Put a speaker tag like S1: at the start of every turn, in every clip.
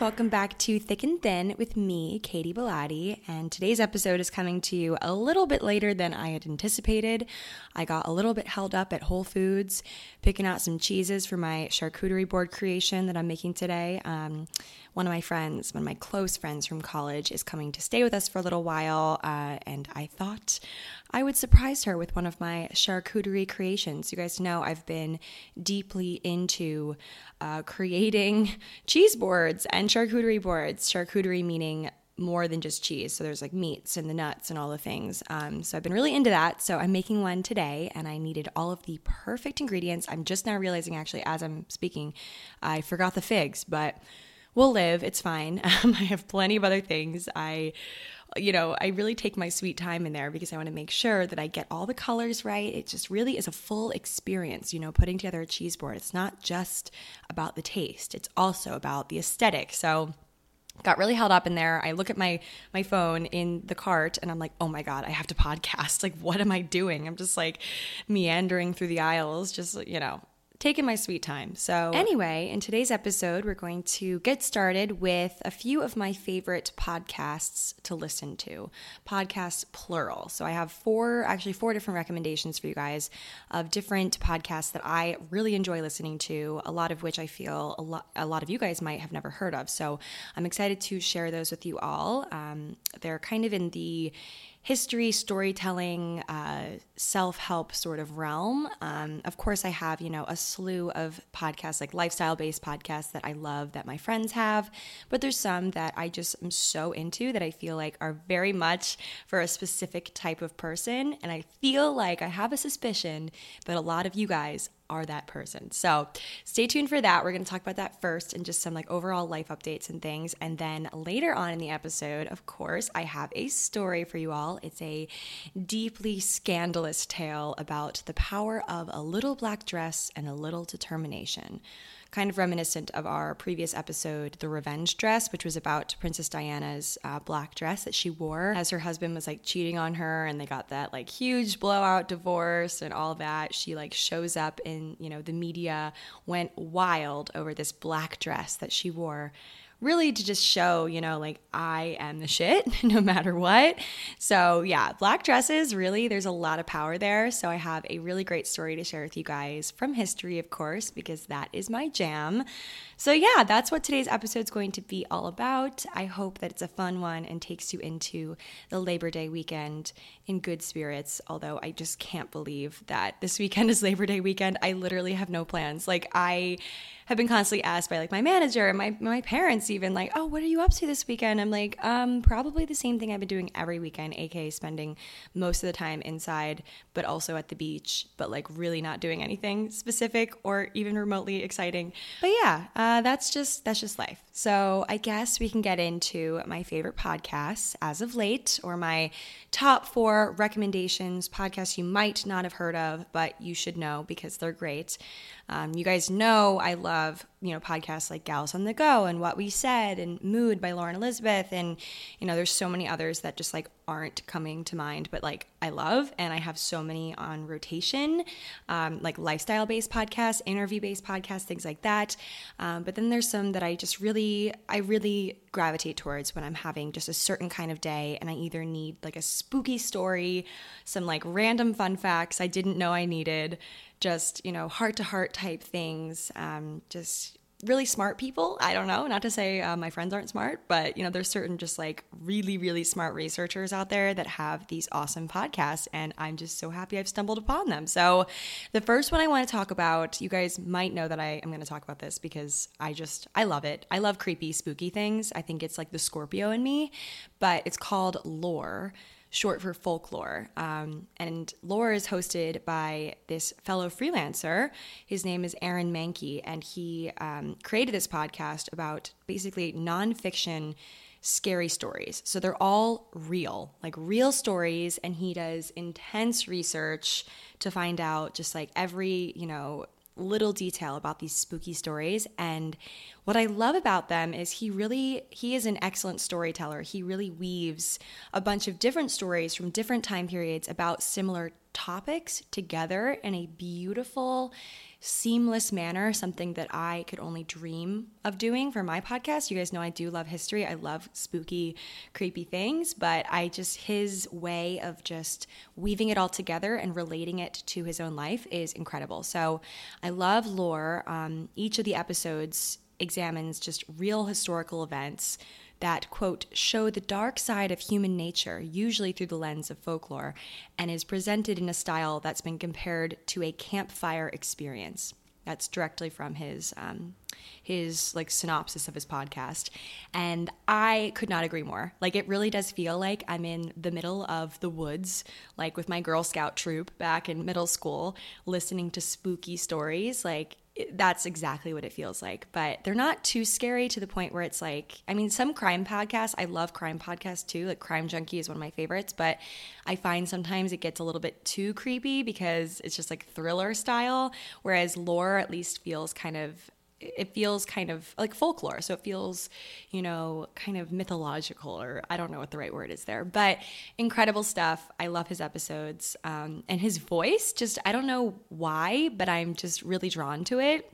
S1: welcome back to Thick and Thin with me, Katy Bellotti. And today's episode is coming to you a little bit later than I had anticipated. I got a little bit held up at Whole Foods picking out some cheeses for my charcuterie board creation that I'm making today. Um, one of my friends, one of my close friends from college, is coming to stay with us for a little while, uh, and I thought I would surprise her with one of my charcuterie creations. You guys know I've been deeply into uh, creating cheese boards and charcuterie boards. Charcuterie meaning more than just cheese. So there's like meats and the nuts and all the things. Um, so I've been really into that. So I'm making one today and I needed all of the perfect ingredients. I'm just now realizing actually as I'm speaking, I forgot the figs, but we'll live. It's fine. Um, I have plenty of other things. I, you know, I really take my sweet time in there because I want to make sure that I get all the colors right. It just really is a full experience, you know, putting together a cheese board. It's not just about the taste, it's also about the aesthetic. So, got really held up in there. I look at my my phone in the cart and I'm like, "Oh my god, I have to podcast. Like what am I doing?" I'm just like meandering through the aisles just, you know, taking my sweet time. So, anyway, in today's episode, we're going to get started with a few of my favorite podcasts to listen to. Podcasts plural. So, I have four, actually, four different recommendations for you guys of different podcasts that I really enjoy listening to, a lot of which I feel a lot, a lot of you guys might have never heard of. So, I'm excited to share those with you all. Um, they're kind of in the history, storytelling, uh, self help sort of realm. Um, of course, I have, you know, a slew of podcasts, like lifestyle based podcasts that I love that my friends have, but there's some that I just am so into that I feel like are very much for a specific type of person. And I feel like I have a suspicion that a lot of you guys are that person. So stay tuned for that. We're going to talk about that first and just some like overall life updates and things. And then later on in the episode, of course, I have a story for you all. It's a deeply scandalous tale about the power of a little black dress and a little determination kind of reminiscent of our previous episode, The Revenge Dress, which was about Princess Diana's uh, black dress that she wore as her husband was like cheating on her and they got that like huge blowout divorce and all that. She like shows up in, you know, the media went wild over this black dress that she wore really to just show, you know, like I am the shit no matter what. So, yeah, black dresses, really, there's a lot of power there. So, I have a really great story to share with you guys from history, of course, because that is my jam. So, yeah, that's what today's episode is going to be all about. I hope that it's a fun one and takes you into the Labor Day weekend in good spirits. Although I just can't believe that this weekend is Labor Day weekend. I literally have no plans. Like, I have been constantly asked by like my manager and my, my parents even like, oh, what are you up to this weekend? I'm like, um, probably the same thing I've been doing every weekend, aka spending most of the time inside, but also at the beach, but like really not doing anything specific or even remotely exciting. But yeah, uh, that's just that's just life. So I guess we can get into my favorite podcasts as of late, or my top four recommendations podcasts you might not have heard of, but you should know because they're great. Um, you guys know I love you know podcasts like Gals on the Go and What We Said and Mood by Lauren Elizabeth, and you know there's so many others that just like aren't coming to mind, but like I love, and I have so many on rotation, um, like lifestyle based podcasts, interview based podcasts, things like that. Um, but then there's some that I just really, I really gravitate towards when I'm having just a certain kind of day, and I either need like a spooky story, some like random fun facts I didn't know I needed, just you know heart to heart type things, um, just really smart people. I don't know, not to say uh, my friends aren't smart, but you know, there's certain just like really, really smart researchers out there that have these awesome podcasts, and I'm just so happy I've stumbled upon them. So, the first one I want to talk about, you guys might know that I am going to talk about this because I just I love it. I love creepy, spooky things. I think it's like the Scorpio in me, but it's called Lore short for folklore. Um, and Lore is hosted by this fellow freelancer. His name is Aaron Mahnke, and he um, created this podcast about basically nonfiction scary stories. So they're all real, like real stories, and he does intense research to find out just like every, you know, little detail about these spooky stories and what I love about them is he really he is an excellent storyteller. He really weaves a bunch of different stories from different time periods about similar topics together in a beautiful seamless manner, something that I could only dream of doing for my podcast. You guys know I do love history. I love spooky, creepy things, but I just, his way of just weaving it all together and relating it to his own life is incredible. So I love lore. Um, each of the episodes examines just real historical events that, quote, show the dark side of human nature, usually through the lens of folklore, and is presented in a style that's been compared to a campfire experience. That's directly from his um, his like synopsis of his podcast, and I could not agree more. Like it really does feel like I'm in the middle of the woods, like with my Girl Scout troop back in middle school, listening to spooky stories. Like that's exactly what it feels like. But they're not too scary to the point where it's like, I mean, some crime podcasts, I love crime podcasts too. Like Crime Junkie is one of my favorites, but I find sometimes it gets a little bit too creepy because it's just like thriller style. Whereas lore at least feels kind of it feels kind of like folklore. So it feels, you know, kind of mythological, or I don't know what the right word is there, but incredible stuff. I love his episodes. Um, and his voice, just, I don't know why, but I'm just really drawn to it.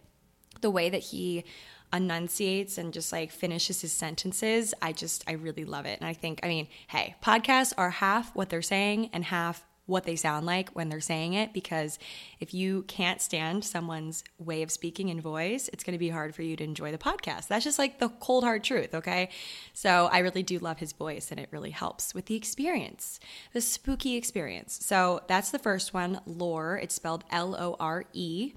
S1: The way that he enunciates and just like finishes his sentences, I just, I really love it. And I think, I mean, hey, podcasts are half what they're saying and half what they sound like when they're saying it because if you can't stand someone's way of speaking and voice, it's going to be hard for you to enjoy the podcast. That's just like the cold hard truth, okay? So I really do love his voice and it really helps with the experience, the spooky experience. So that's the first one, Lore. It's spelled L O R E.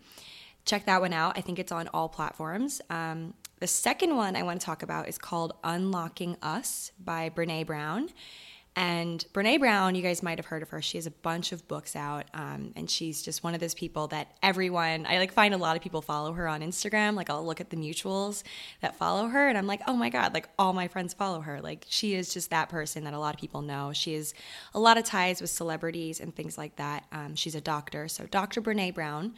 S1: Check that one out. I think it's on all platforms. Um, the second one I want to talk about is called Unlocking Us by Brene Brown. And Brene Brown, you guys might have heard of her. She has a bunch of books out, um, and she's just one of those people that everyone. I like find a lot of people follow her on Instagram. Like I'll look at the mutuals that follow her, and I'm like, oh my god, like all my friends follow her. Like she is just that person that a lot of people know. She has a lot of ties with celebrities and things like that. Um, she's a doctor, so Dr. Brene Brown.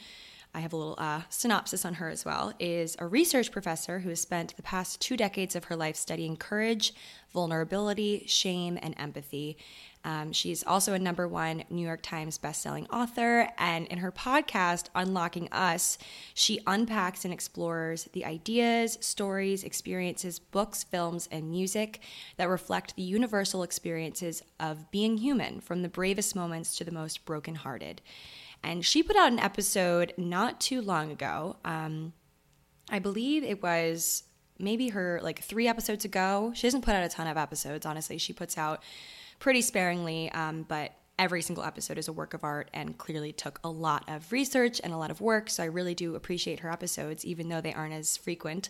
S1: I have a little uh, synopsis on her as well, is a research professor who has spent the past two decades of her life studying courage, vulnerability, shame, and empathy. Um, she's also a number one New York Times bestselling author. And in her podcast, Unlocking Us, she unpacks and explores the ideas, stories, experiences, books, films, and music that reflect the universal experiences of being human, from the bravest moments to the most brokenhearted. And she put out an episode not too long ago. Um, I believe it was maybe her like three episodes ago. She doesn't put out a ton of episodes, honestly. She puts out pretty sparingly, um, but every single episode is a work of art and clearly took a lot of research and a lot of work. So I really do appreciate her episodes, even though they aren't as frequent.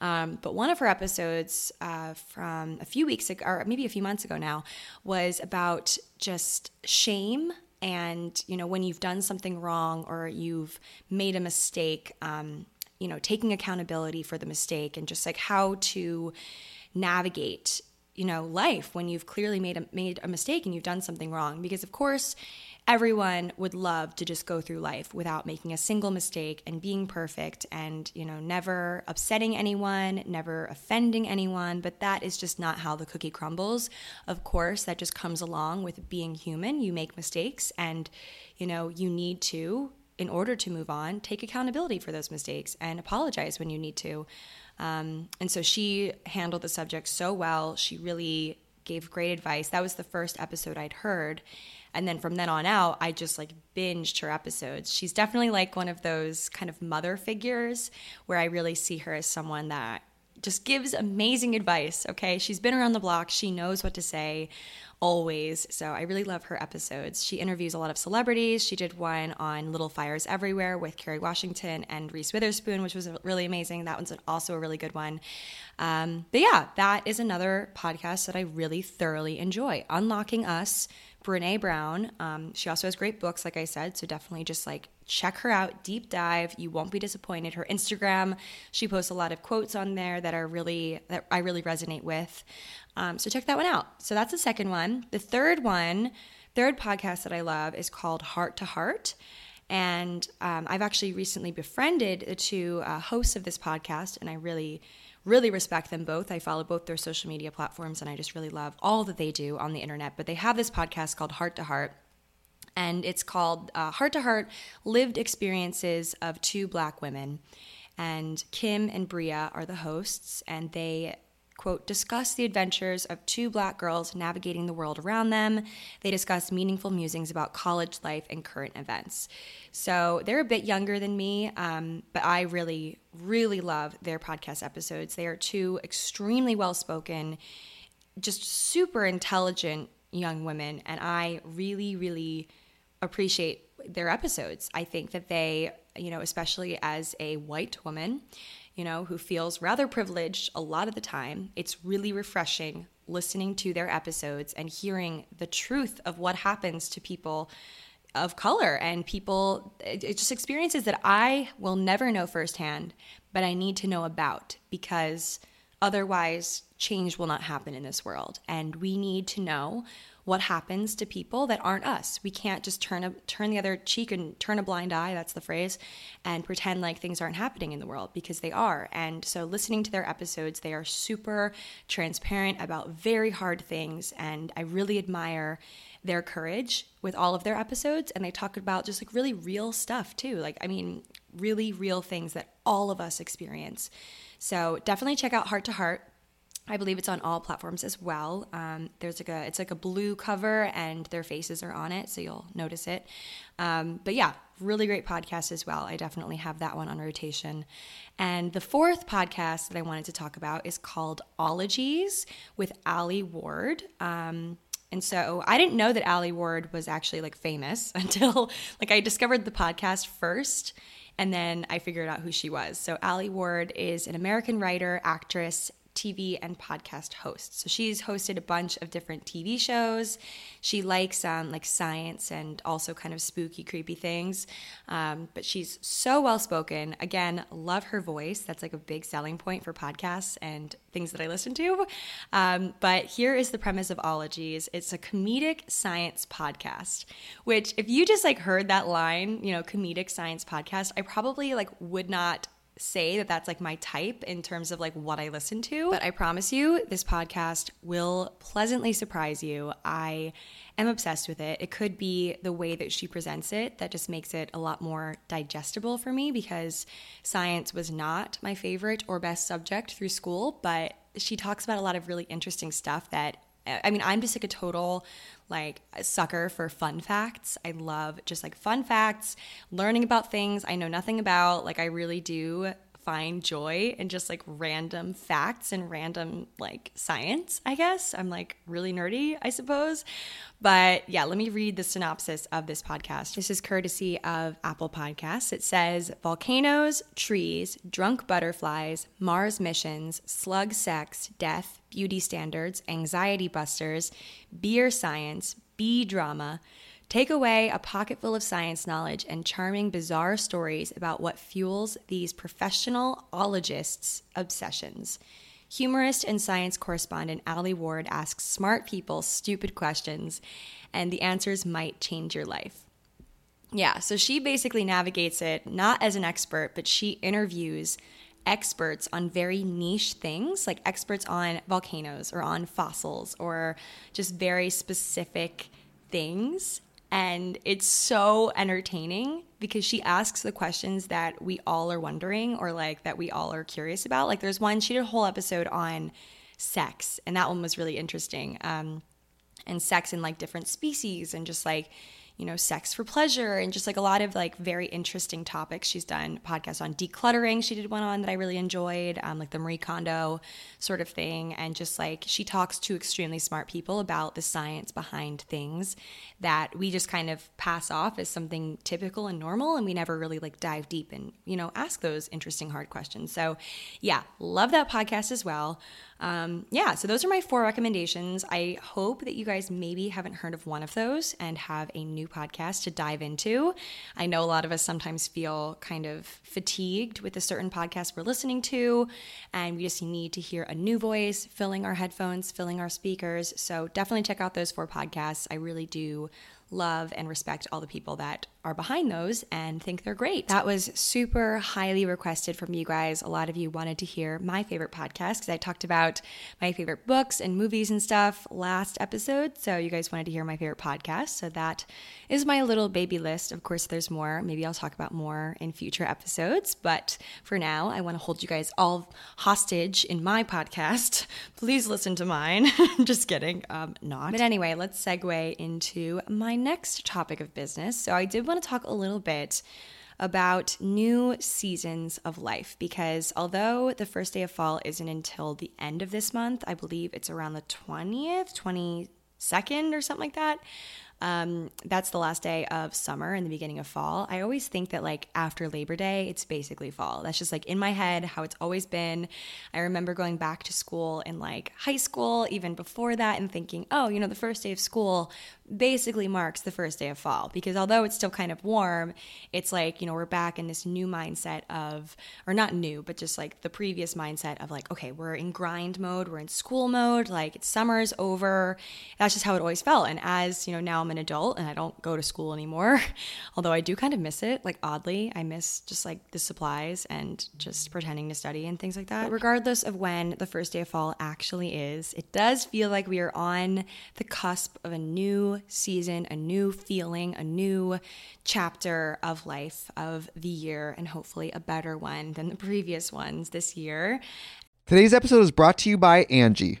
S1: Um, but one of her episodes uh, from a few weeks ago, or maybe a few months ago now, was about just shame and you know when you've done something wrong or you've made a mistake um, you know, taking accountability for the mistake and just like how to navigate you know life when you've clearly made a made a mistake and you've done something wrong. Because of course everyone would love to just go through life without making a single mistake and being perfect and, you know, never upsetting anyone, never offending anyone. But that is just not how the cookie crumbles. Of course, that just comes along with being human. You make mistakes and, you know, you need to, in order to move on, take accountability for those mistakes and apologize when you need to. Um, and so she handled the subject so well. She really gave great advice. That was the first episode I'd heard. And then from then on out, I just like binged her episodes. She's definitely like one of those kind of mother figures where I really see her as someone that just gives amazing advice. Okay. She's been around the block, she knows what to say always. So I really love her episodes. She interviews a lot of celebrities. She did one on Little Fires Everywhere with Kerry Washington and Reese Witherspoon, which was really amazing. That one's also a really good one. Um, but yeah, that is another podcast that I really thoroughly enjoy. Unlocking Us Brene Brown. Um, she also has great books, like I said. So definitely just like check her out, deep dive. You won't be disappointed. Her Instagram, she posts a lot of quotes on there that are really that I really resonate with. Um, so check that one out. So that's the second one. The third one, third podcast that I love is called Heart to Heart. And um, I've actually recently befriended the two uh, hosts of this podcast, and I really really respect them both. I follow both their social media platforms and I just really love all that they do on the internet. But they have this podcast called Heart to Heart. And it's called uh, Heart to Heart Lived Experiences of Two Black Women. And Kim and Bria are the hosts, and they quote, discuss the adventures of two black girls navigating the world around them. They discuss meaningful musings about college life and current events. So they're a bit younger than me, um, but I really, really love their podcast episodes. They are two extremely well spoken, just super intelligent young women, and I really, really appreciate their episodes. I think that they, you know, especially as a white woman, you know, who feels rather privileged a lot of the time, it's really refreshing listening to their episodes and hearing the truth of what happens to people of color and people it's just experiences that I will never know firsthand, but I need to know about because otherwise change will not happen in this world. And we need to know what happens to people that aren't us. We can't just turn a turn the other cheek and turn a blind eye, that's the phrase, and pretend like things aren't happening in the world because they are. And so listening to their episodes, they are super transparent about very hard things and I really admire their courage with all of their episodes and they talk about just like really real stuff too. Like I mean, really real things that all of us experience. So definitely check out Heart to Heart I believe it's on all platforms as well. Um, there's like a it's like a blue cover and their faces are on it, so you'll notice it. Um, but yeah, really great podcast as well. I definitely have that one on rotation. And the fourth podcast that I wanted to talk about is called Ologies with Alie Ward. Um, and so I didn't know that Alie Ward was actually like famous until like I discovered the podcast first and then I figured out who she was. So Alie Ward is an American writer, actress, TV and podcast host. So she's hosted a bunch of different TV shows. She likes um, like science and also kind of spooky, creepy things. Um, but she's so well spoken. Again, love her voice. That's like a big selling point for podcasts and things that I listen to. Um, but here is the premise of Ologies. It's a comedic science podcast, which if you just like heard that line, you know, comedic science podcast, I probably like would not say that that's like my type in terms of like what I listen to. But I promise you, this podcast will pleasantly surprise you. I am obsessed with it. It could be the way that she presents it that just makes it a lot more digestible for me because science was not my favorite or best subject through school, but she talks about a lot of really interesting stuff that I mean, I'm just like a total like sucker for fun facts. I love just like fun facts, learning about things I know nothing about. Like I really do find joy in just like random facts and random like science, I guess. I'm like really nerdy, I suppose. But yeah, let me read the synopsis of this podcast. This is courtesy of Apple Podcasts. It says volcanoes, trees, drunk butterflies, Mars missions, slug sex, death, beauty standards, anxiety busters, beer science, bee drama Take away a pocket full of science knowledge and charming, bizarre stories about what fuels these professional ologists' obsessions. Humorist and science correspondent Alie Ward asks smart people stupid questions, and the answers might change your life. Yeah, so she basically navigates it not as an expert, but she interviews experts on very niche things, like experts on volcanoes or on fossils or just very specific things and it's so entertaining because she asks the questions that we all are wondering or like that we all are curious about. Like there's one, she did a whole episode on sex, and that one was really interesting. Um, and sex in like different species and just like you know, sex for pleasure and just like a lot of like very interesting topics. She's done podcasts on decluttering. She did one on that I really enjoyed, um, like the Marie Kondo sort of thing. And just like she talks to extremely smart people about the science behind things that we just kind of pass off as something typical and normal. And we never really like dive deep and, you know, ask those interesting, hard questions. So yeah, love that podcast as well um, yeah, so those are my four recommendations. I hope that you guys maybe haven't heard of one of those and have a new podcast to dive into. I know a lot of us sometimes feel kind of fatigued with a certain podcast we're listening to, and we just need to hear a new voice filling our headphones, filling our speakers. So definitely check out those four podcasts. I really do love and respect all the people that are behind those and think they're great. That was super highly requested from you guys. A lot of you wanted to hear my favorite podcast because I talked about my favorite books and movies and stuff last episode. So you guys wanted to hear my favorite podcast. So that is my little baby list. Of course, there's more. Maybe I'll talk about more in future episodes. But for now, I want to hold you guys all hostage in my podcast. Please listen to mine. I'm just kidding. Um, not. But anyway, let's segue into my next topic of business. So I did want to talk a little bit about new seasons of life because although the first day of fall isn't until the end of this month, I believe it's around the 20th, 22nd or something like that. Um, that's the last day of summer and the beginning of fall. I always think that like after Labor Day, it's basically fall. That's just like in my head how it's always been. I remember going back to school in like high school, even before that, and thinking, oh, you know, the first day of school basically marks the first day of fall because although it's still kind of warm, it's like, you know, we're back in this new mindset of, or not new, but just like the previous mindset of like, okay, we're in grind mode, we're in school mode, like summer's over. That's just how it always felt. And as, you know, now I'm an adult and I don't go to school anymore, although I do kind of miss it, like oddly, I miss just like the supplies and just pretending to study and things like that. But regardless of when the first day of fall actually is, it does feel like we are on the cusp of a new season, a new feeling, a new chapter of life of the year, and hopefully a better one than the previous ones this year.
S2: Today's episode is brought to you by Angi.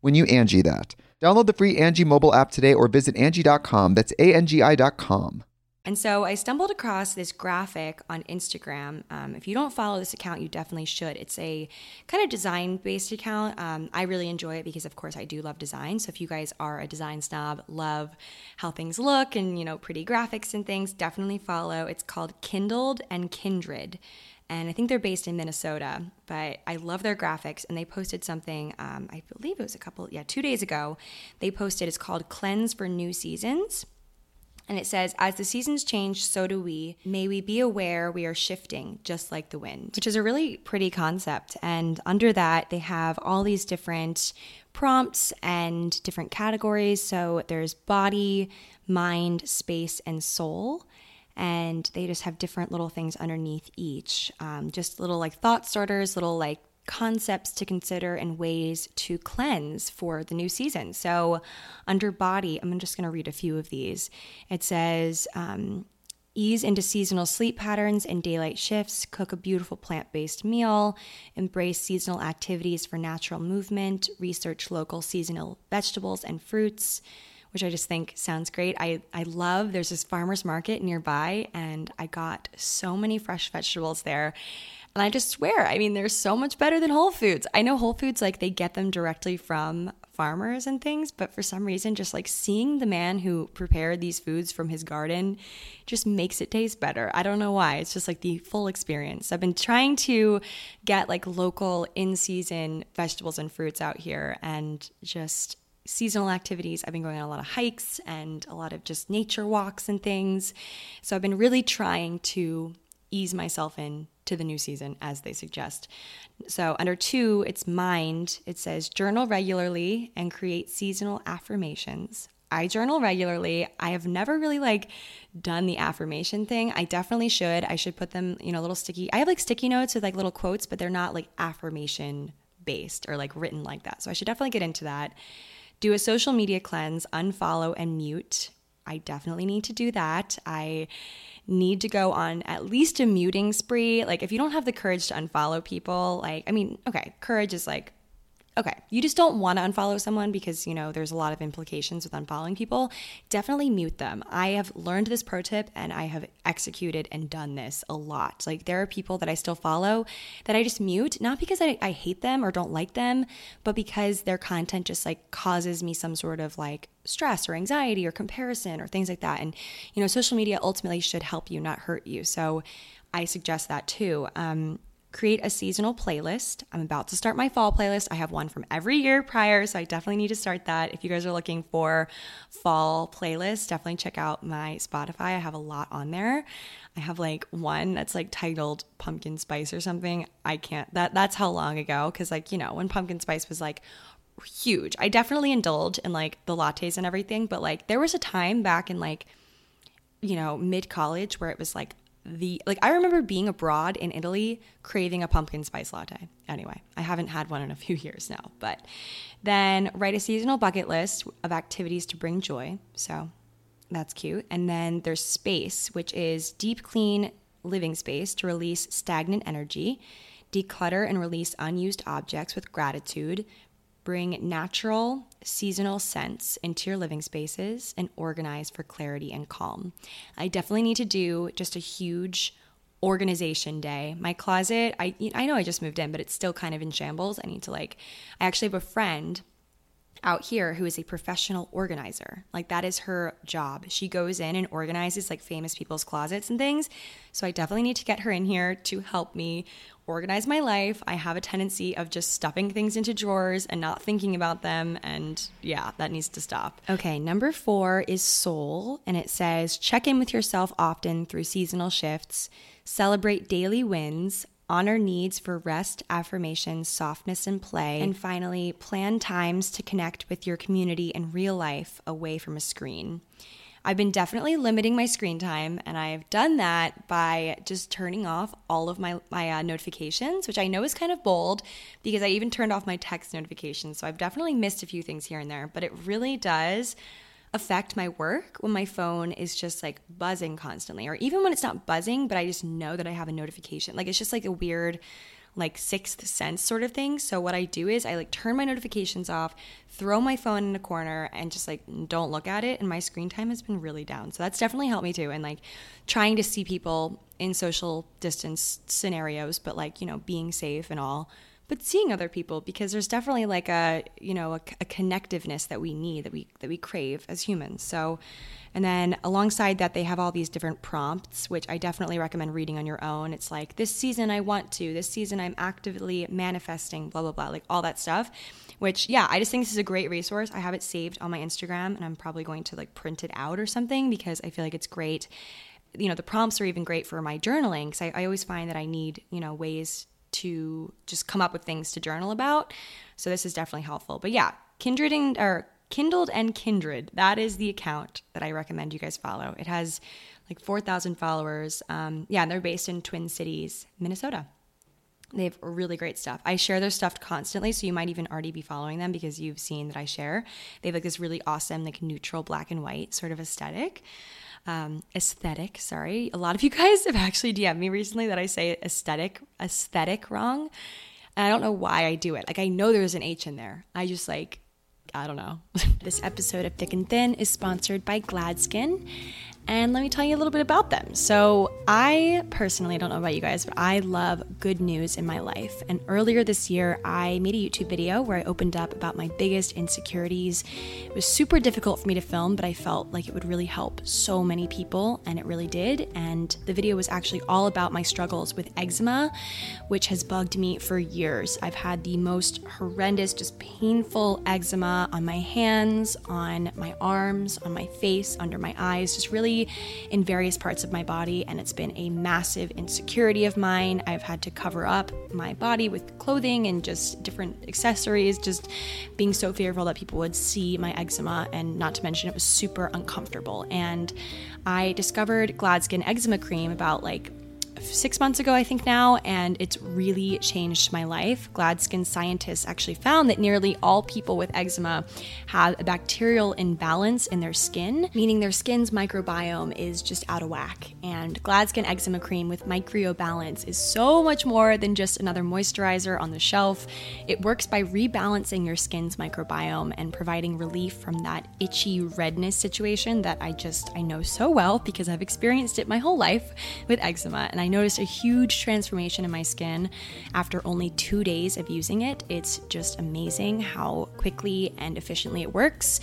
S2: when you Angi that. Download the free Angi mobile app today or visit Angi.com. That's A N G I.com.
S1: And so I stumbled across this graphic on Instagram. Um, if you don't follow this account, you definitely should. It's a kind of design based account. Um, I really enjoy it because, of course, I do love design. So if you guys are a design snob, love how things look and, you know, pretty graphics and things, definitely follow. It's called Kindled and Kindred. And I think they're based in Minnesota. But I love their graphics, and they posted something. Um, I believe it was a couple, yeah, two days ago. They posted. It's called "Cleanse for New Seasons." And it says, as the seasons change, so do we. May we be aware we are shifting just like the wind, which is a really pretty concept. And under that, they have all these different prompts and different categories. So there's body, mind, space, and soul. And they just have different little things underneath each. Um, just little like thought starters, little like concepts to consider and ways to cleanse for the new season. So, under body, I'm just going to read a few of these. It says, um, ease into seasonal sleep patterns and daylight shifts, cook a beautiful plant based meal, embrace seasonal activities for natural movement, research local seasonal vegetables and fruits. Which I just think sounds great. I, I love there's this farmer's market nearby, and I got so many fresh vegetables there. And I just swear, I mean, they're so much better than Whole Foods. I know Whole Foods, like, they get them directly from farmers and things, but for some reason, just like seeing the man who prepared these foods from his garden just makes it taste better. I don't know why. It's just like the full experience. I've been trying to get like local in season vegetables and fruits out here and just seasonal activities. I've been going on a lot of hikes and a lot of just nature walks and things. So I've been really trying to ease myself in to the new season as they suggest. So, under two, it's mind. It says journal regularly and create seasonal affirmations. I journal regularly. I have never really like done the affirmation thing. I definitely should. I should put them, you know, little sticky. I have like sticky notes with like little quotes, but they're not like affirmation based or like written like that. So I should definitely get into that. Do a social media cleanse, unfollow and mute. I definitely need to do that. I need to go on at least a muting spree. Like, if you don't have the courage to unfollow people, like, I mean, okay, courage is like okay, you just don't want to unfollow someone because, you know, there's a lot of implications with unfollowing people, definitely mute them. I have learned this pro tip and I have executed and done this a lot. Like, there are people that I still follow that I just mute, not because I, I hate them or don't like them, but because their content just like causes me some sort of like stress or anxiety or comparison or things like that. And, you know, social media ultimately should help you, not hurt you. So, I suggest that too. Um, create a seasonal playlist. I'm about to start my fall playlist. I have one from every year prior, so I definitely need to start that. If you guys are looking for fall playlists, definitely check out my Spotify. I have a lot on there. I have like one that's like titled pumpkin spice or something. I can't that that's how long ago cuz like, you know, when pumpkin spice was like huge. I definitely indulge in like the lattes and everything, but like there was a time back in like you know, mid college where it was like the like I remember being abroad in Italy craving a pumpkin spice latte. Anyway, I haven't had one in a few years now, but then write a seasonal bucket list of activities to bring joy. So that's cute. And then there's space, which is deep clean living space to release stagnant energy, declutter and release unused objects with gratitude, bring natural, seasonal scents into your living spaces and organize for clarity and calm. I definitely need to do just a huge organization day. My closet, I I know I just moved in, but it's still kind of in shambles. I need to like I actually have a friend out here who is a professional organizer. Like that is her job. She goes in and organizes like famous people's closets and things. So I definitely need to get her in here to help me organize my life. I have a tendency of just stuffing things into drawers and not thinking about them. And yeah, that needs to stop. Okay, number four is soul. And it says check in with yourself often through seasonal shifts, celebrate daily wins, honor needs for rest, affirmation, softness, and play. And finally, plan times to connect with your community in real life away from a screen. I've been definitely limiting my screen time, and I've done that by just turning off all of my my uh, notifications, which I know is kind of bold because I even turned off my text notifications. So I've definitely missed a few things here and there, but it really does affect my work when my phone is just like buzzing constantly, or even when it's not buzzing, but I just know that I have a notification. Like it's just like a weird like sixth sense sort of thing. So what I do is I like turn my notifications off, throw my phone in a corner and just like don't look at it and my screen time has been really down. So that's definitely helped me too and like trying to see people in social distance scenarios but like, you know, being safe and all but seeing other people because there's definitely like a you know a, a, connectiveness that we need that we that we crave as humans. So and then alongside that they have all these different prompts which i definitely recommend reading on your own. It's like this season i want to. This season i'm actively manifesting blah blah blah like all that stuff which yeah i just think this is a great resource. I have it saved on my instagram and i'm probably going to like print it out or something because i feel like it's great. You know the prompts are even great for my journaling because I, I always find that i need you know ways to just come up with things to journal about. So this is definitely helpful. But yeah, Kindred and or Kindled and Kindred. That is the account that I recommend you guys follow. It has like 4,000 followers. Um, yeah, they're based in Twin Cities, Minnesota. They have really great stuff. I share their stuff constantly, so you might even already be following them because you've seen that I share. They have like this really awesome, like neutral black and white sort of aesthetic um, aesthetic. Sorry, a lot of you guys have actually DM'd me recently that I say aesthetic aesthetic wrong, and I don't know why I do it. Like I know there's an H in there. I just like I don't know. this episode of Thick and Thin is sponsored by Gladskin and let me tell you a little bit about them. So, I personally don't know about you guys, but I love good news in my life. And earlier this year, I made a YouTube video where I opened up about my biggest insecurities. It was super difficult for me to film, but I felt like it would really help so many people, and it really did. And the video was actually all about my struggles with eczema, which has bugged me for years. I've had the most horrendous, just painful eczema on my hands, on my arms, on my face, under my eyes, just really in various parts of my body, and it's been a massive insecurity of mine. I've had to cover up my body with clothing and just different accessories, just being so fearful that people would see my eczema, and not to mention it was super uncomfortable. And I discovered Gladskin eczema cream about like six months ago, I think now, and it's really changed my life. Gladskin scientists actually found that nearly all people with eczema have a bacterial imbalance in their skin, meaning their skin's microbiome is just out of whack. And Gladskin eczema cream with microbalance is so much more than just another moisturizer on the shelf. It works by rebalancing your skin's microbiome and providing relief from that itchy redness situation that I just I know so well because I've experienced it my whole life with eczema and I I noticed a huge transformation in my skin after only two days of using it. It's just amazing how quickly and efficiently it works.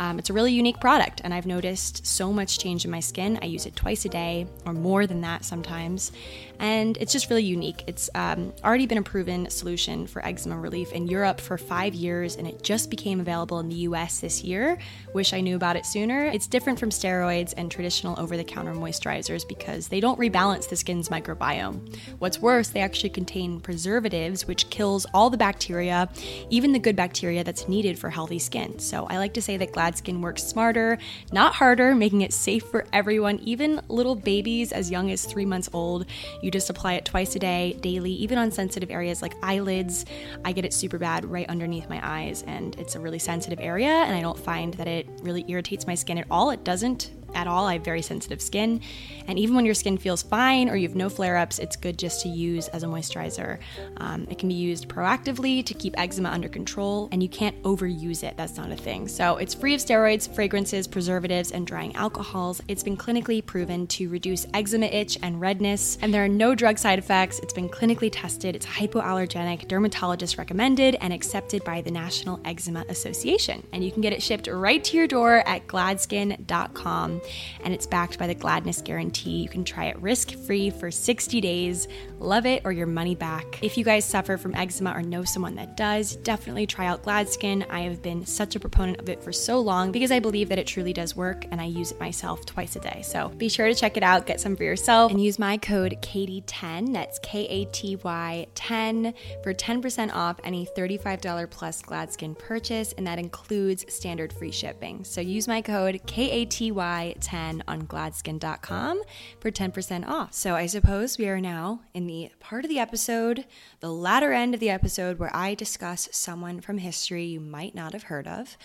S1: Um, it's a really unique product, and I've noticed so much change in my skin. I use it twice a day or more than that sometimes, and it's just really unique. It's um, already been a proven solution for eczema relief in Europe for five years, and it just became available in the US this year. Wish I knew about it sooner. It's different from steroids and traditional over the counter moisturizers because they don't rebalance the skin's microbiome. What's worse, they actually contain preservatives, which kills all the bacteria, even the good bacteria that's needed for healthy skin. So I like to say that Gladskin works smarter, not harder, making it safe for everyone, even little babies as young as three months old. You just apply it twice a day, daily, even on sensitive areas like eyelids. I get it super bad right underneath my eyes, and it's a really sensitive area, and I don't find that it really irritates my skin at all. It doesn't at all. I have very sensitive skin. And even when your skin feels fine or you have no flare ups, it's good just to use as a moisturizer. Um, it can be used proactively to keep eczema under control, and you can't overuse it. That's not a thing. So it's free of steroids, fragrances, preservatives, and drying alcohols. It's been clinically proven to reduce eczema itch and redness, and there are no drug side effects. It's been clinically tested, it's hypoallergenic, dermatologist recommended, and accepted by the National Eczema Association. And you can get it shipped right to your door at gladskin.com and it's backed by the Gladness Guarantee. You can try it risk free for 60 days. Love it or your money back. If you guys suffer from eczema or know someone that does, definitely try out Gladskin. I have been such a proponent of it for so long because I believe that it truly does work and I use it myself twice a day. So be sure to check it out, get some for yourself, and use my code KATY10. That's K A T Y 10 for 10% off any $35 plus Gladskin purchase, and that includes standard free shipping. So use my code KATY 10 on gladskin.com for 10% off. So I suppose we are now in the part of the episode, the latter end of the episode, where I discuss someone from history you might not have heard of.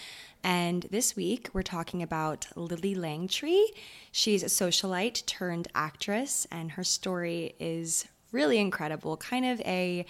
S1: And this week, we're talking about Lillie Langtry. She's a socialite turned actress, and her story is really incredible. Kind of a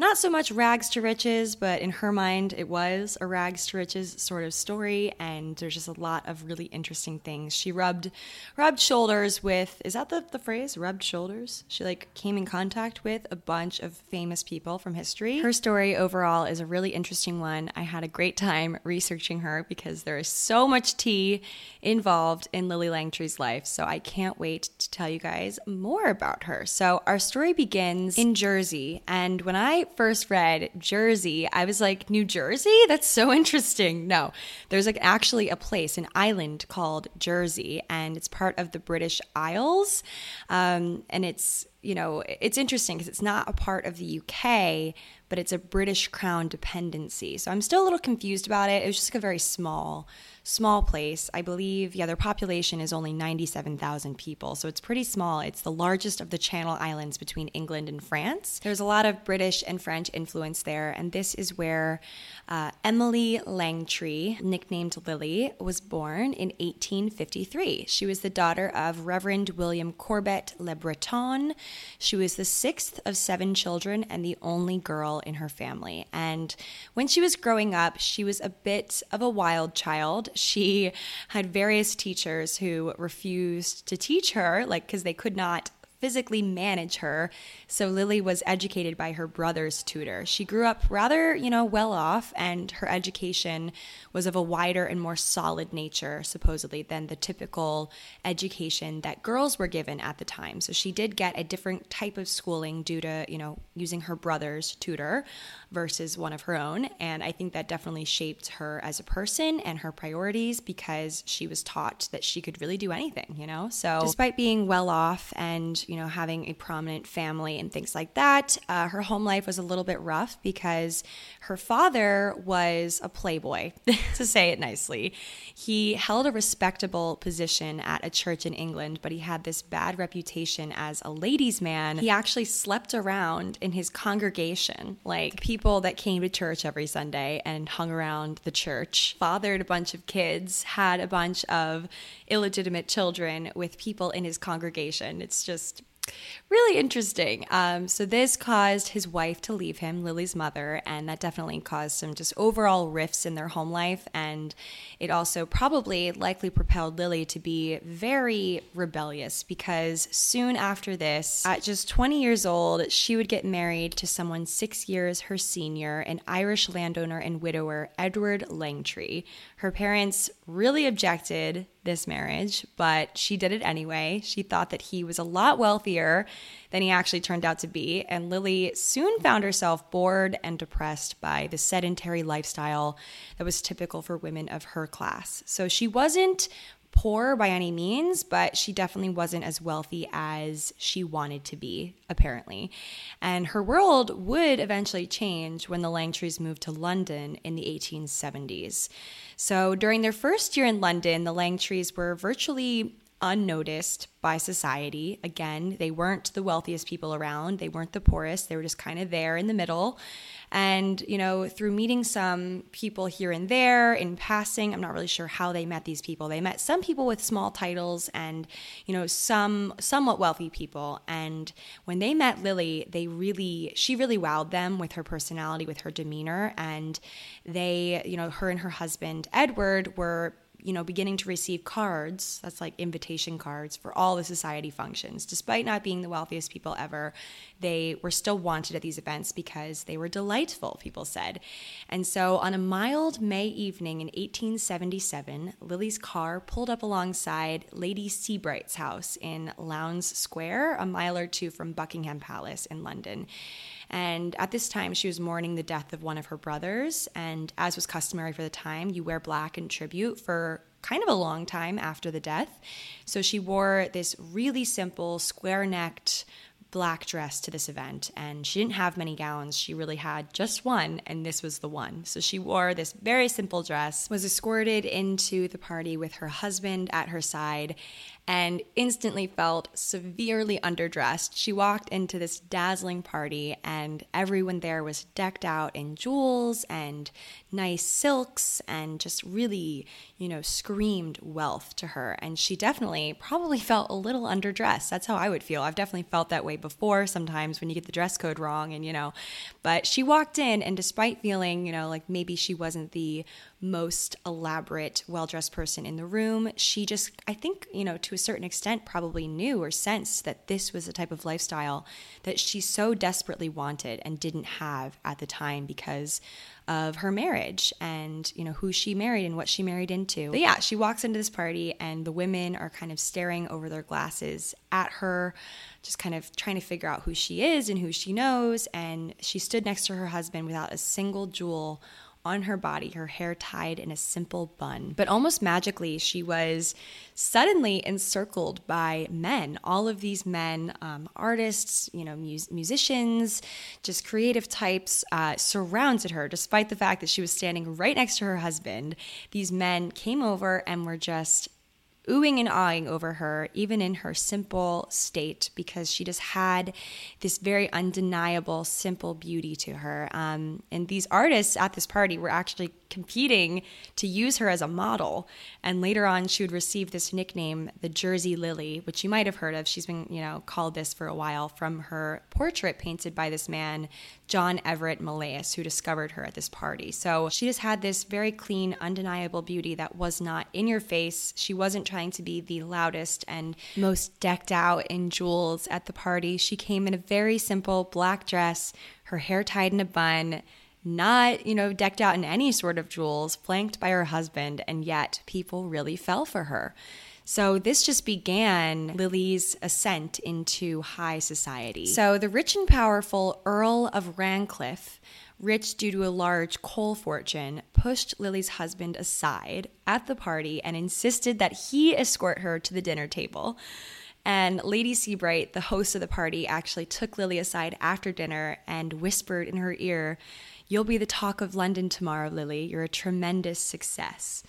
S1: not so much rags to riches, but in her mind, it was a rags to riches sort of story. And there's just a lot of really interesting things. She rubbed rubbed shoulders with is that the, the phrase? Rubbed shoulders? She like came in contact with a bunch of famous people from history. Her story overall is a really interesting one. I had a great time researching her because there is so much tea involved in Lillie Langtry's life. So I can't wait to tell you guys more about her. So our story begins in Jersey. And when I first read Jersey, I was like, New Jersey? That's so interesting. No, there's like actually a place, an island called Jersey, and it's part of the British Isles. Um, and it's, you know, it's interesting because it's not a part of the UK, but it's a British Crown dependency. So I'm still a little confused about it. It was just like a very small small place. I believe, yeah, their population is only 97,000 people, so it's pretty small. It's the largest of the Channel Islands between England and France. There's a lot of British and French influence there, and this is where uh, Emily Langtry, nicknamed Lillie, was born in 1853. She was the daughter of Reverend William Corbet Le Breton. She was the sixth of seven children and the only girl in her family. And when she was growing up, she was a bit of a wild child she had various teachers who refused to teach her, like, because they could not physically manage her. So Lillie was educated by her brother's tutor. She grew up rather, you know, well off, and her education was of a wider and more solid nature, supposedly, than the typical education that girls were given at the time. So she did get a different type of schooling due to, you know, using her brother's tutor versus one of her own. And I think that definitely shaped her as a person and her priorities because she was taught that she could really do anything, you know? So despite being well off and, you know, having a prominent family and things like that, uh, her home life was a little bit rough because her father was a playboy, to say it nicely. He held a respectable position at a church in England, but he had this bad reputation as a ladies' man. He actually slept around in his congregation. Like people people that came to church every Sunday and hung around the church, fathered a bunch of kids, had a bunch of illegitimate children with people in his congregation. It's just really interesting. Um, so this caused his wife to leave him, Lillie's mother, and that definitely caused some just overall rifts in their home life. And it also probably likely propelled Lillie to be very rebellious because soon after this, at just 20 years old, she would get married to someone six years her senior, an Irish landowner and widower, Edward Langtry. Her parents really objected this marriage, but she did it anyway. She thought that he was a lot wealthier than he actually turned out to be, and Lillie soon found herself bored and depressed by the sedentary lifestyle that was typical for women of her class. So she wasn't poor by any means, but she definitely wasn't as wealthy as she wanted to be, apparently. And her world would eventually change when the Langtrys moved to London in the 1870s. So during their first year in London, the Langtrys were virtually unnoticed by society. Again, they weren't the wealthiest people around, they weren't the poorest, they were just kind of there in the middle. And, you know, through meeting some people here and there in passing, I'm not really sure how they met these people. They met some people with small titles and, you know, some somewhat wealthy people. And when they met Lillie, they really, she really wowed them with her personality, with her demeanor. And they, you know, her and her husband, Edward, were you know, beginning to receive cards, that's like invitation cards for all the society functions. Despite not being the wealthiest people ever, they were still wanted at these events because they were delightful, people said. And so on a mild May evening in 1877, Lillie's car pulled up alongside Lady Sebright's house in Lowndes Square, a mile or two from Buckingham Palace in London. And at this time, she was mourning the death of one of her brothers. And as was customary for the time, you wear black in tribute for kind of a long time after the death. So she wore this really simple, square necked, black dress to this event and she didn't have many gowns she really had just one and this was the one so she wore this very simple dress was escorted into the party with her husband at her side and instantly felt severely underdressed. She walked into this dazzling party, and everyone there was decked out in jewels and nice silks and just really, you know, screamed wealth to her. And she definitely probably felt a little underdressed. That's how I would feel. I've definitely felt that way before sometimes when you get the dress code wrong and, you know, but she walked in, and despite feeling, you know, like maybe she wasn't the most elaborate, well dressed person in the room. She just, I think, you know, to a certain extent, probably knew or sensed that this was the type of lifestyle that she so desperately wanted and didn't have at the time because of her marriage and you know who she married and what she married into. But yeah, she walks into this party and the women are kind of staring over their glasses at her, just kind of trying to figure out who she is and who she knows. And she stood next to her husband without a single jewel on her body, her hair tied in a simple bun. But almost magically, she was suddenly encircled by men. All of these men, um, artists, you know, mus- musicians, just creative types, uh, surrounded her, despite the fact that she was standing right next to her husband. These men came over and were just oohing and awing over her, even in her simple state, because she just had this very undeniable, simple beauty to her. Um, and these artists at this party were actually competing to use her as a model. And later on, she would receive this nickname, the Jersey Lily, which you might have heard of. She's been, you know, called this for a while from her portrait painted by this man, John Everett Millais, who discovered her at this party. So she just had this very clean, undeniable beauty that was not in your face. She wasn't trying to be the loudest and most decked out in jewels at the party. She came in a very simple black dress, her hair tied in a bun not, you know, decked out in any sort of jewels, flanked by her husband, and yet people really fell for her. So this just began Lillie's ascent into high society. So the rich and powerful Earl of Rancliffe, rich due to a large coal fortune, pushed Lillie's husband aside at the party and insisted that he escort her to the dinner table. And Lady Sebright, the host of the party, actually took Lillie aside after dinner and whispered in her ear, You'll be the talk of London tomorrow, Lillie. You're a tremendous success.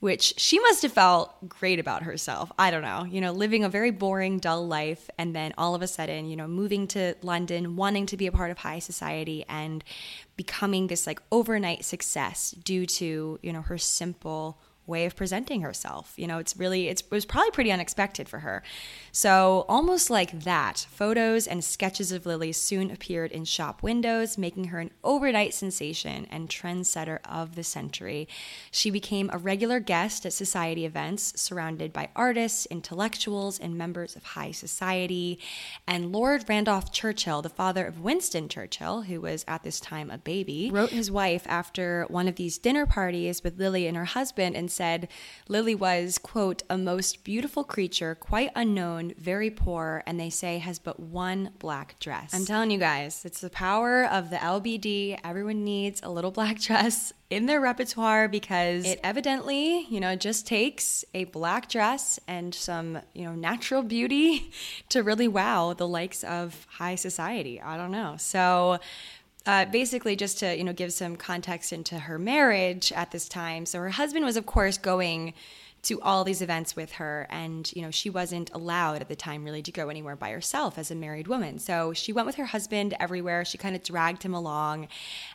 S1: Which she must have felt great about herself. I don't know, you know, living a very boring, dull life, and then all of a sudden, you know, moving to London, wanting to be a part of high society, and becoming this like overnight success due to, you know, her simple way of presenting herself. You know, it's really it's, it was probably pretty unexpected for her. So, almost like that, photos and sketches of Lillie soon appeared in shop windows, making her an overnight sensation and trendsetter of the century. She became a regular guest at society events, surrounded by artists, intellectuals, and members of high society. And Lord Randolph Churchill, the father of Winston Churchill, who was at this time a baby, wrote his wife after one of these dinner parties with Lillie and her husband and said Lillie was, quote, a most beautiful creature, quite unknown, very poor, and they say has but one black dress. I'm telling you guys, it's the power of the LBD. Everyone needs a little black dress in their repertoire because it evidently, you know, just takes a black dress and some, you know, natural beauty to really wow the likes of high society. I don't know. So uh, basically just to you know give some context into her marriage at this time. So her husband was of course going to all these events with her. And you know she wasn't allowed at the time really to go anywhere by herself as a married woman. So she went with her husband everywhere. She kind of dragged him along.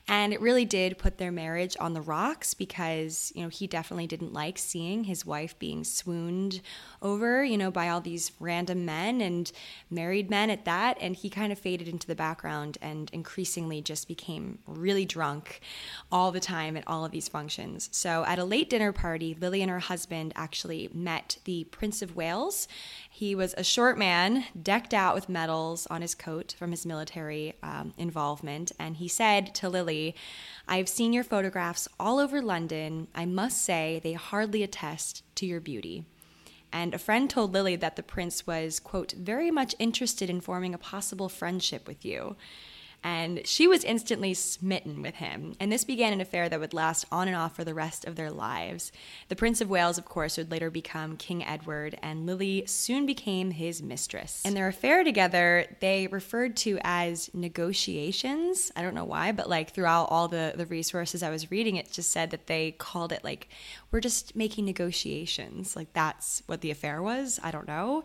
S1: And it really did put their marriage on the rocks because you know he definitely didn't like seeing his wife being swooned over you know by all these random men and married men at that. And he kind of faded into the background and increasingly just became really drunk all the time at all of these functions. So at a late dinner party lily and her husband actually met the Prince of Wales. He was a short man, decked out with medals on his coat from his military um, involvement, and he said to Lillie, I've seen your photographs all over London. I must say, they hardly attest to your beauty. And a friend told Lillie that the prince was, quote, very much interested in forming a possible friendship with you. And she was instantly smitten with him. And this began an affair that would last on and off for the rest of their lives. The Prince of Wales, of course, would later become King Edward, and Lillie soon became his mistress. And their affair together, they referred to as negotiations. I don't know why, but like throughout all the, the resources I was reading, it just said that they called it like, we're just making negotiations. Like that's what the affair was. I don't know.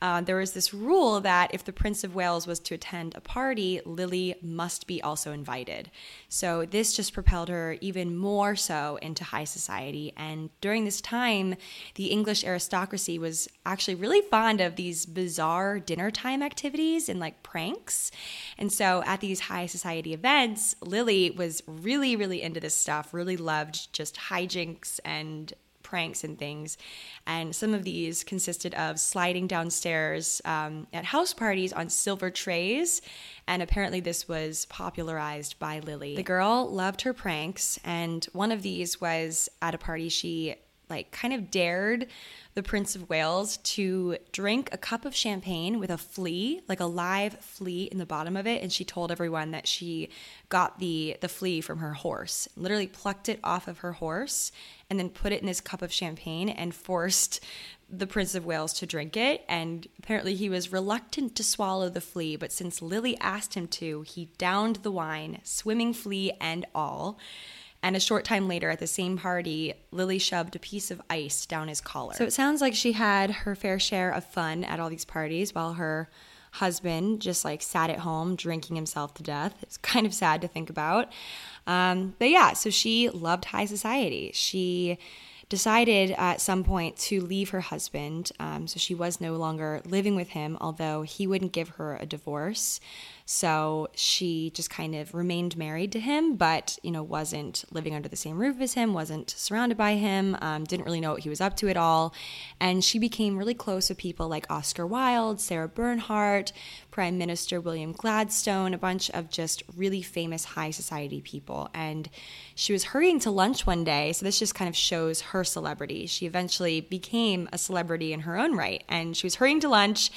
S1: Uh, there was this rule that if the Prince of Wales was to attend a party, Lillie must be also invited. So this just propelled her even more so into high society. And during this time, the English aristocracy was actually really fond of these bizarre dinner time activities and like pranks. And so at these high society events, Lillie was really, really into this stuff, really loved just hijinks and pranks and things. And some of these consisted of sliding downstairs um, at house parties on silver trays. And apparently, this was popularized by Lillie. The girl loved her pranks, and one of these was at a party she like kind of dared the Prince of Wales to drink a cup of champagne with a flea, like a live flea in the bottom of it, and she told everyone that she got the the flea from her horse, literally plucked it off of her horse and then put it in this cup of champagne and forced the Prince of Wales to drink it. And apparently he was reluctant to swallow the flea, but since Lillie asked him to, he downed the wine, swimming flea and all. And a short time later, at the same party, Lillie shoved a piece of ice down his collar. So it sounds like she had her fair share of fun at all these parties while her husband just like sat at home drinking himself to death. It's kind of sad to think about. Um, but yeah, so she loved high society. She decided at some point to leave her husband. Um, so she was no longer living with him, although he wouldn't give her a divorce. So she just kind of remained married to him, but you know wasn't living under the same roof as him, wasn't surrounded by him, um, didn't really know what he was up to at all, and she became really close with people like Oscar Wilde, Sarah Bernhardt, Prime Minister William Gladstone, a bunch of just really famous high society people. And she was hurrying to lunch one day, so this just kind of shows her celebrity. She eventually became a celebrity in her own right, and she was hurrying to lunch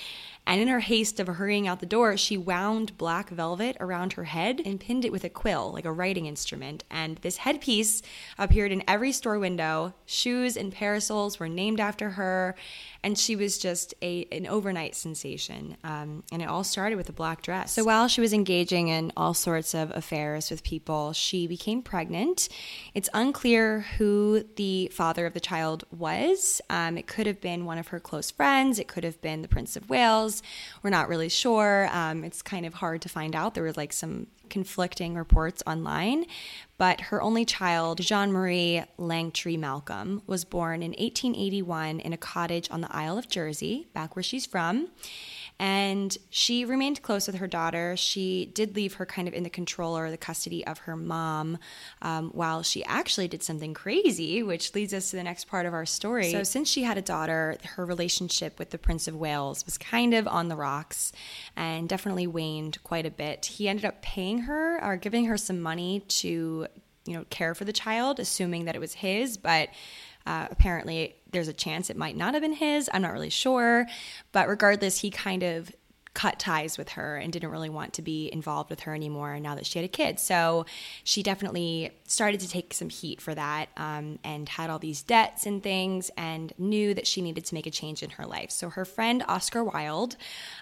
S1: and in her haste of hurrying out the door, she wound black velvet around her head and pinned it with a quill, like a writing instrument. And this headpiece appeared in every store window. Shoes and parasols were named after her and she was just a an overnight sensation. Um, and it all started with a black dress. So while she was engaging in all sorts of affairs with people, she became pregnant. It's unclear who the father of the child was. Um, it could have been one of her close friends. It could have been the Prince of Wales. We're not really sure. Um, it's kind of hard to find out. There were like some conflicting reports online, but her only child, Jean Marie Langtry Malcolm, was born in 1881 in a cottage on the Isle of Jersey, back where she's from. And she remained close with her daughter. She did leave her kind of in the control or the custody of her mom um, while she actually did something crazy, which leads us to the next part of our story. So, since she had a daughter, her relationship with the Prince of Wales was kind of on the rocks and definitely waned quite a bit. He ended up paying her or giving her some money to, you know, care for the child, assuming that it was his, but uh, apparently, there's a chance it might not have been his. I'm not really sure. But regardless, he kind of cut ties with her and didn't really want to be involved with her anymore now that she had a kid. So she definitely started to take some heat for that um, and had all these debts and things and knew that she needed to make a change in her life. So her friend Oscar Wilde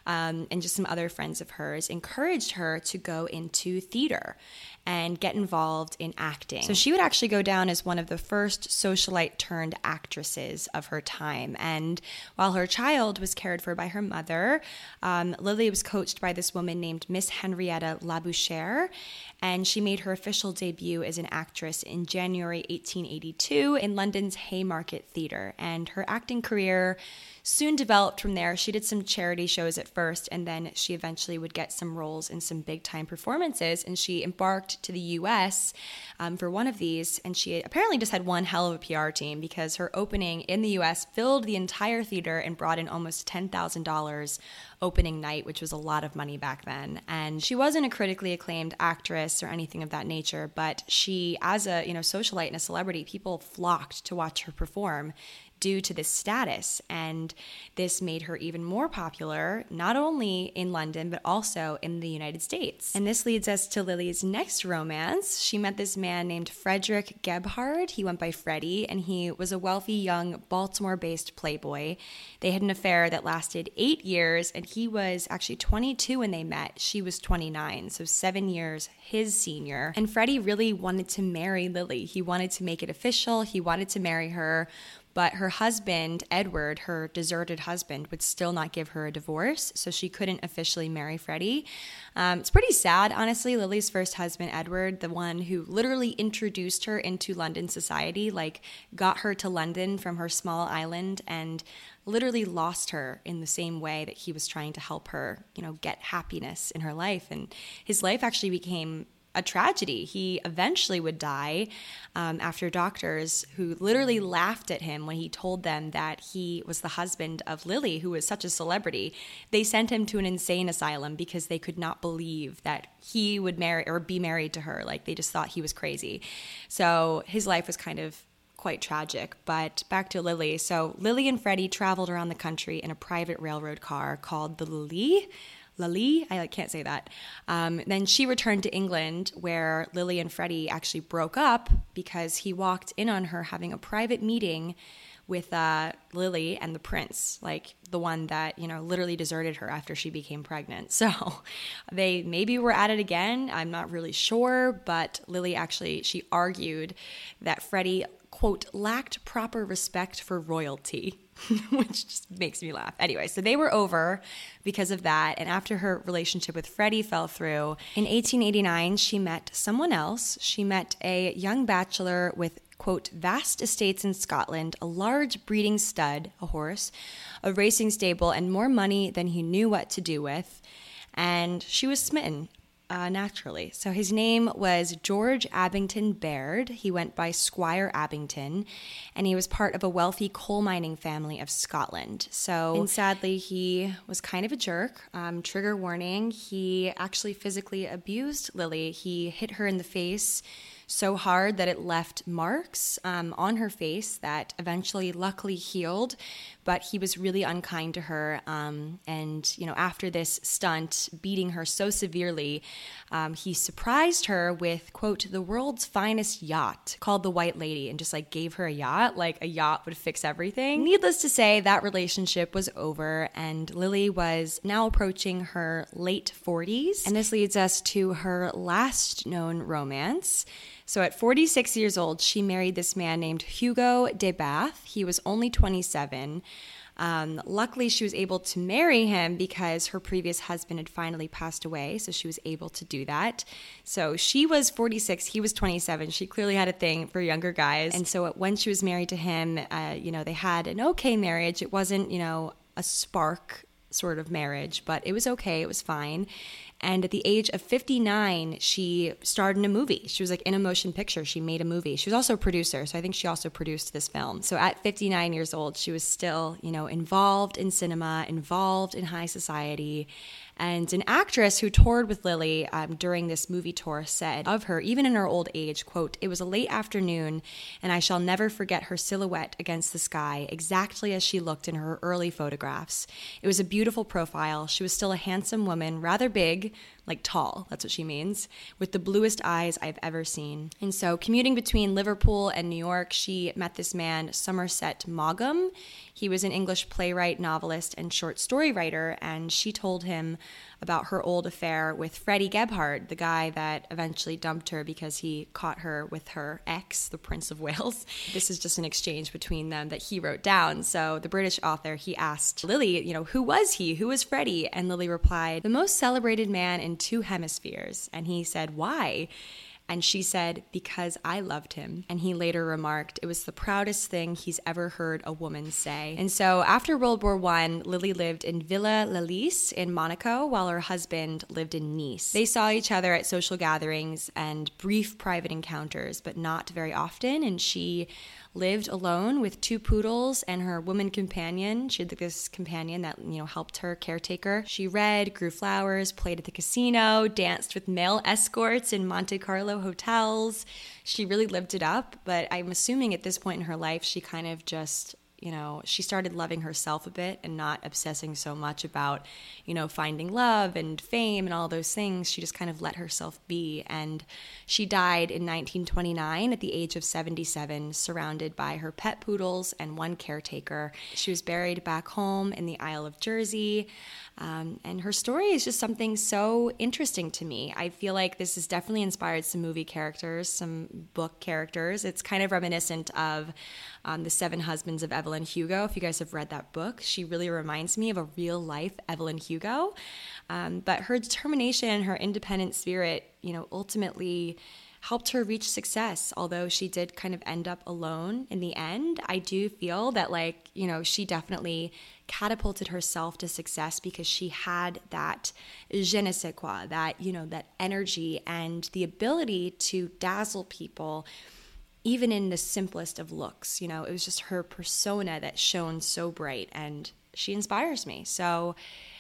S1: um, and just some other friends of hers encouraged her to go into theater and get involved in acting. So she would actually go down as one of the first socialite turned actresses of her time. And while her child was cared for by her mother, um, Lily was coached by this woman named Miss Henrietta Labouchere, and she made her official debut as an actress in January 1882 in London's Haymarket Theatre. And her acting career soon developed from there. She did some charity shows at first, and then she eventually would get some roles in some big time performances. And she embarked to the US um, for one of these, and she apparently just had one hell of a PR team because her opening in the US filled the entire theater and brought in almost $10,000 opening night, which was a lot of money back then. And she wasn't a critically acclaimed actress or anything of that nature, but she, as a you know socialite and a celebrity, people flocked to watch her perform due to this status. And this made her even more popular, not only in London, but also in the United States. And this leads us to Lillie's next romance. She met this man named Frederick Gebhard. He went by Freddie, and he was a wealthy young Baltimore based playboy. They had an affair that lasted eight years, and he was actually 22 when they met. She was 29, so seven years his senior. And Freddie really wanted to marry Lillie. He wanted to make it official, he wanted to marry her. But her husband, Edward, her deserted husband, would still not give her a divorce, so she couldn't officially marry Freddie. Um, it's pretty sad, honestly. Lillie's first husband, Edward, the one who literally introduced her into London society, like got her to London from her small island and literally lost her in the same way that he was trying to help her, you know, get happiness in her life. And his life actually became a tragedy. He eventually would die um, after doctors who literally laughed at him when he told them that he was the husband of Lillie, who was such a celebrity. They sent him to an insane asylum because they could not believe that he would marry or be married to her. Like they just thought he was crazy. So his life was kind of quite tragic. But back to Lillie. So Lillie and Freddie traveled around the country in a private railroad car called the Lily. Lily, I can't say that. Um, then she returned to England, where Lillie and Freddie actually broke up because he walked in on her having a private meeting with uh, Lillie and the prince, like the one that you know literally deserted her after she became pregnant. So they maybe were at it again. I'm not really sure, but Lillie actually she argued that Freddie quote lacked proper respect for royalty which just makes me laugh. Anyway, so they were over because of that. And after her relationship with Freddie fell through, in 1889, she met someone else. She met a young bachelor with, quote, vast estates in Scotland, a large breeding stud, a horse, a racing stable, and more money than he knew what to do with. And she was smitten uh, naturally. So his name was George Abington Baird. He went by Squire Abington, and he was part of a wealthy coal mining family of Scotland. So, and sadly, he was kind of a jerk. Um, trigger warning: he actually physically abused Lillie. He hit her in the face so hard that it left marks um, on her face that eventually, luckily, healed. But he was really unkind to her. Um, and, you know, after this stunt, beating her so severely, um, he surprised her with, quote, the world's finest yacht called the White Lady and just like gave her a yacht, like a yacht would fix everything. Needless to say, that relationship was over, and Lillie was now approaching her late 40s. And this leads us to her last known romance. So at 46 years old, she married this man named Hugo de Bathe. He was only 27. Um, luckily, she was able to marry him because her previous husband had finally passed away. So she was able to do that. So she was 46, he was 27. She clearly had a thing for younger guys. And so when she was married to him, uh, you know, they had an okay marriage. It wasn't, you know, a spark sort of marriage, but it was okay. It was fine. And at the age of 59, she starred in a movie. She was like in a motion picture. She made a movie. She was also a producer. So I think she also produced this film. So at 59 years old, she was still, you know, involved in cinema, involved in high society. And an actress who toured with Lillie um, during this movie tour said of her, even in her old age, quote, it was a late afternoon and I shall never forget her silhouette against the sky, exactly as she looked in her early photographs. It was a beautiful profile. She was still a handsome woman, rather big, like tall, that's what she means, with the bluest eyes I've ever seen. And so, commuting between Liverpool and New York, she met this man, Somerset Maugham. He was an English playwright, novelist, and short story writer, and she told him about her old affair with Freddie Gebhard, the guy that eventually dumped her because he caught her with her ex, the Prince of Wales. This is just an exchange between them that he wrote down. So the British author, he asked Lillie, you know, who was he? Who was Freddie? And Lillie replied, the most celebrated man in two hemispheres. And he said, why? And she said, Because I loved him. And he later remarked, It was the proudest thing he's ever heard a woman say. And so after World War I, Lillie lived in Villa le Lys in Monaco while her husband lived in Nice. They saw each other at social gatherings and brief private encounters, but not very often. And she lived alone with two poodles and her woman companion. She had this companion that, you know, helped her caretaker. She read, grew flowers, played at the casino, danced with male escorts in Monte Carlo hotels. She really lived it up, but I'm assuming at this point in her life, she kind of just you know, she started loving herself a bit and not obsessing so much about, you know, finding love and fame and all those things. She just kind of let herself be. And she died in 1929 at the age of 77, surrounded by her pet poodles and one caretaker. She was buried back home in the Isle of Jersey. Um, and her story is just something so interesting to me. I feel like this has definitely inspired some movie characters, some book characters. It's kind of reminiscent of um, The Seven Husbands of Evelyn Hugo. If you guys have read that book, she really reminds me of a real life Evelyn Hugo. Um, but her determination, and her independent spirit, you know, ultimately helped her reach success. Although she did kind of end up alone in the end, I do feel that, like, you know, she definitely catapulted herself to success because she had that je ne sais quoi, that, you know, that energy and the ability to dazzle people even in the simplest of looks. You know, it was just her persona that shone so bright and she inspires me. So,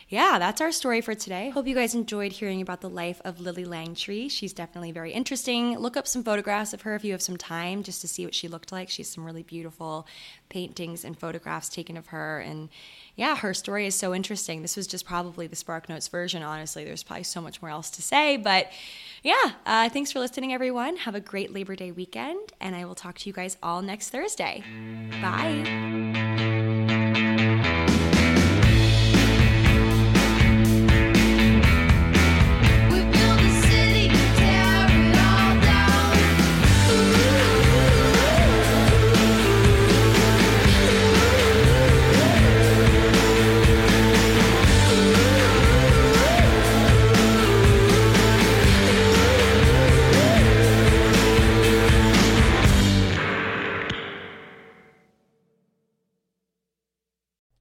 S1: yeah, that's our story for today. Hope you guys enjoyed hearing about the life of Lillie Langtry. She's definitely very interesting. Look up some photographs of her if you have some time just to see what she looked like. She has some really beautiful paintings and photographs taken of her. And yeah, her story is so interesting. This was just probably the Spark Notes version, honestly. There's probably so much more else to say. But yeah, uh, thanks for listening, everyone. Have a great Labor Day weekend. And I will talk to you guys all next Thursday. Bye.